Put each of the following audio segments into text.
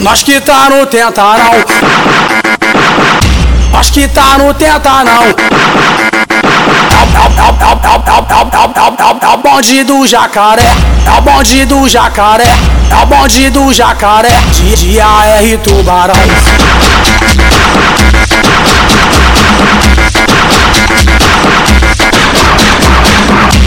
Nós que tá no tenta não. Nós que tá no tenta não. É o bonde do jacaré, é o bonde do jacaré, é o bonde do jacaré, de, de AR Tubarão.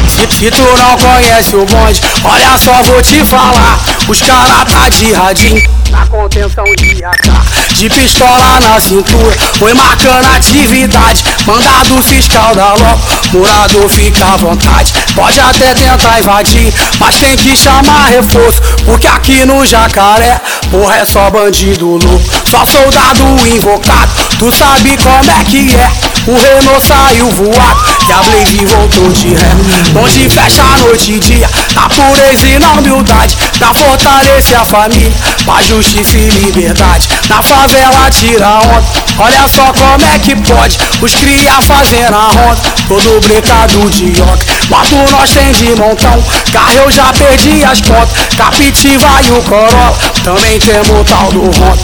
Se tu não conhece o bonde, olha só, vou te falar. Os caras tá de radinho na contenção de AK De pistola na cintura, foi marcando atividade. Mandado fiscal da logo, morador fica à vontade. Pode até tentar invadir, mas tem que chamar reforço Porque aqui no Jacaré, porra é só bandido louco. Só soldado invocado, tu sabe como é que é. O Renault saiu voado, e a Blaze voltou de ré Onde fecha a noite e dia, na pureza e na humildade Pra fortalecer a família, pra justiça e liberdade. Na favela tira onda, olha só como é que pode. Os cria fazendo a ronda, todo brecado de yoga. Mato nós tem de montão, carro eu já perdi as contas. Capitiva e o Corolla, também temos tal do Honda.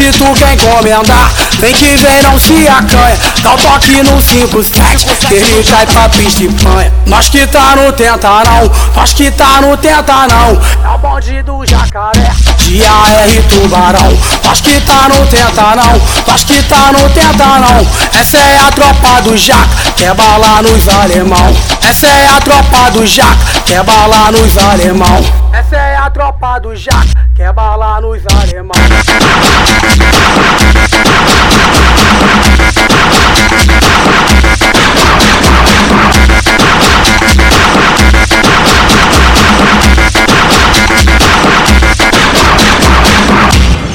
Se tu quer encomendar, vem que vem, não se acanha. Dá o toque no 57, que ele cai pra pista e panha. Nós que tá no tenta não, nós que tá no tenta não. É o bonde do jacaré, de AR Tubarão. Nós que tá no tenta não, nós que tá no tenta não. Essa é a tropa do Jaca, que é bala nos alemão. Essa é a tropa do Jaca, que é bala nos alemão. Essa é a tropa do Jaca, que é bala nos alemão.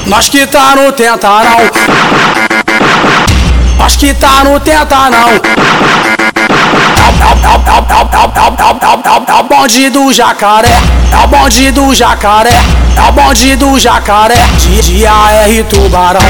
Nós que tá no tenta não. Nós que tá no tenta não. É o bonde do jacaré, é o bonde do jacaré, é o bonde do jacaré, de, de AR Tubarão.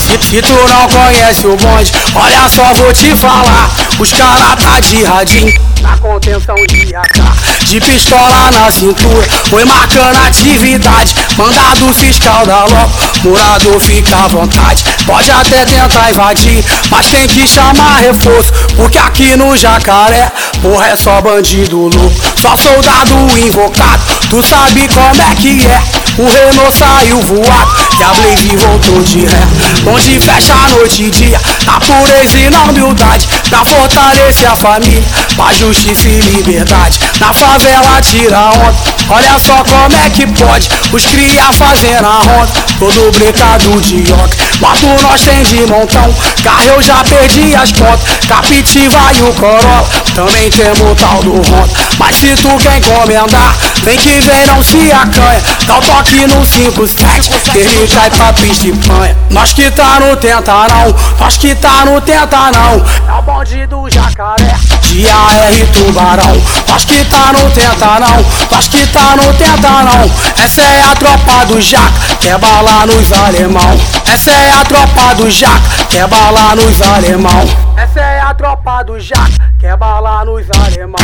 Se tu não conhece o bonde, olha só, vou te falar. Os caras tá de radinho na contenção de AK De pistola na cintura, foi marcando atividade. Mandado fiscal da logo, morador fica à vontade. Pode até tentar invadir, mas tem que chamar reforço Porque aqui no Jacaré, porra é só bandido louco. Só soldado invocado, tu sabe como é que é. O Renault saiu voado, e a Blaze voltou de ré Onde fecha a noite e dia, na pureza e na humildade Pra fortalecer a família, pra justiça e liberdade. Na favela tira onda, olha só como é que pode. Os cria fazendo a ronda, todo brecado de yoga. Mato nós tem de montão, carro eu já perdi as contas. Capitiva e o Corolla, também temos tal do Honda. Mas se tu quer encomendar, vem que vem, não se acanha. Dá o toque no 57, que ele cai pra pista e panha. Nós que tá no tenta não, nós que tá no tenta não. É o bonde do jacaré, de AR Tubarão. Nós que tá no tenta não, acho que tá no tenta não Essa é a tropa do Jaca Quer é bala nos alemão. Essa é a tropa do Jaca Quer é bala nos alemão. Essa é a tropa do Jaca Quer é bala nos alemão.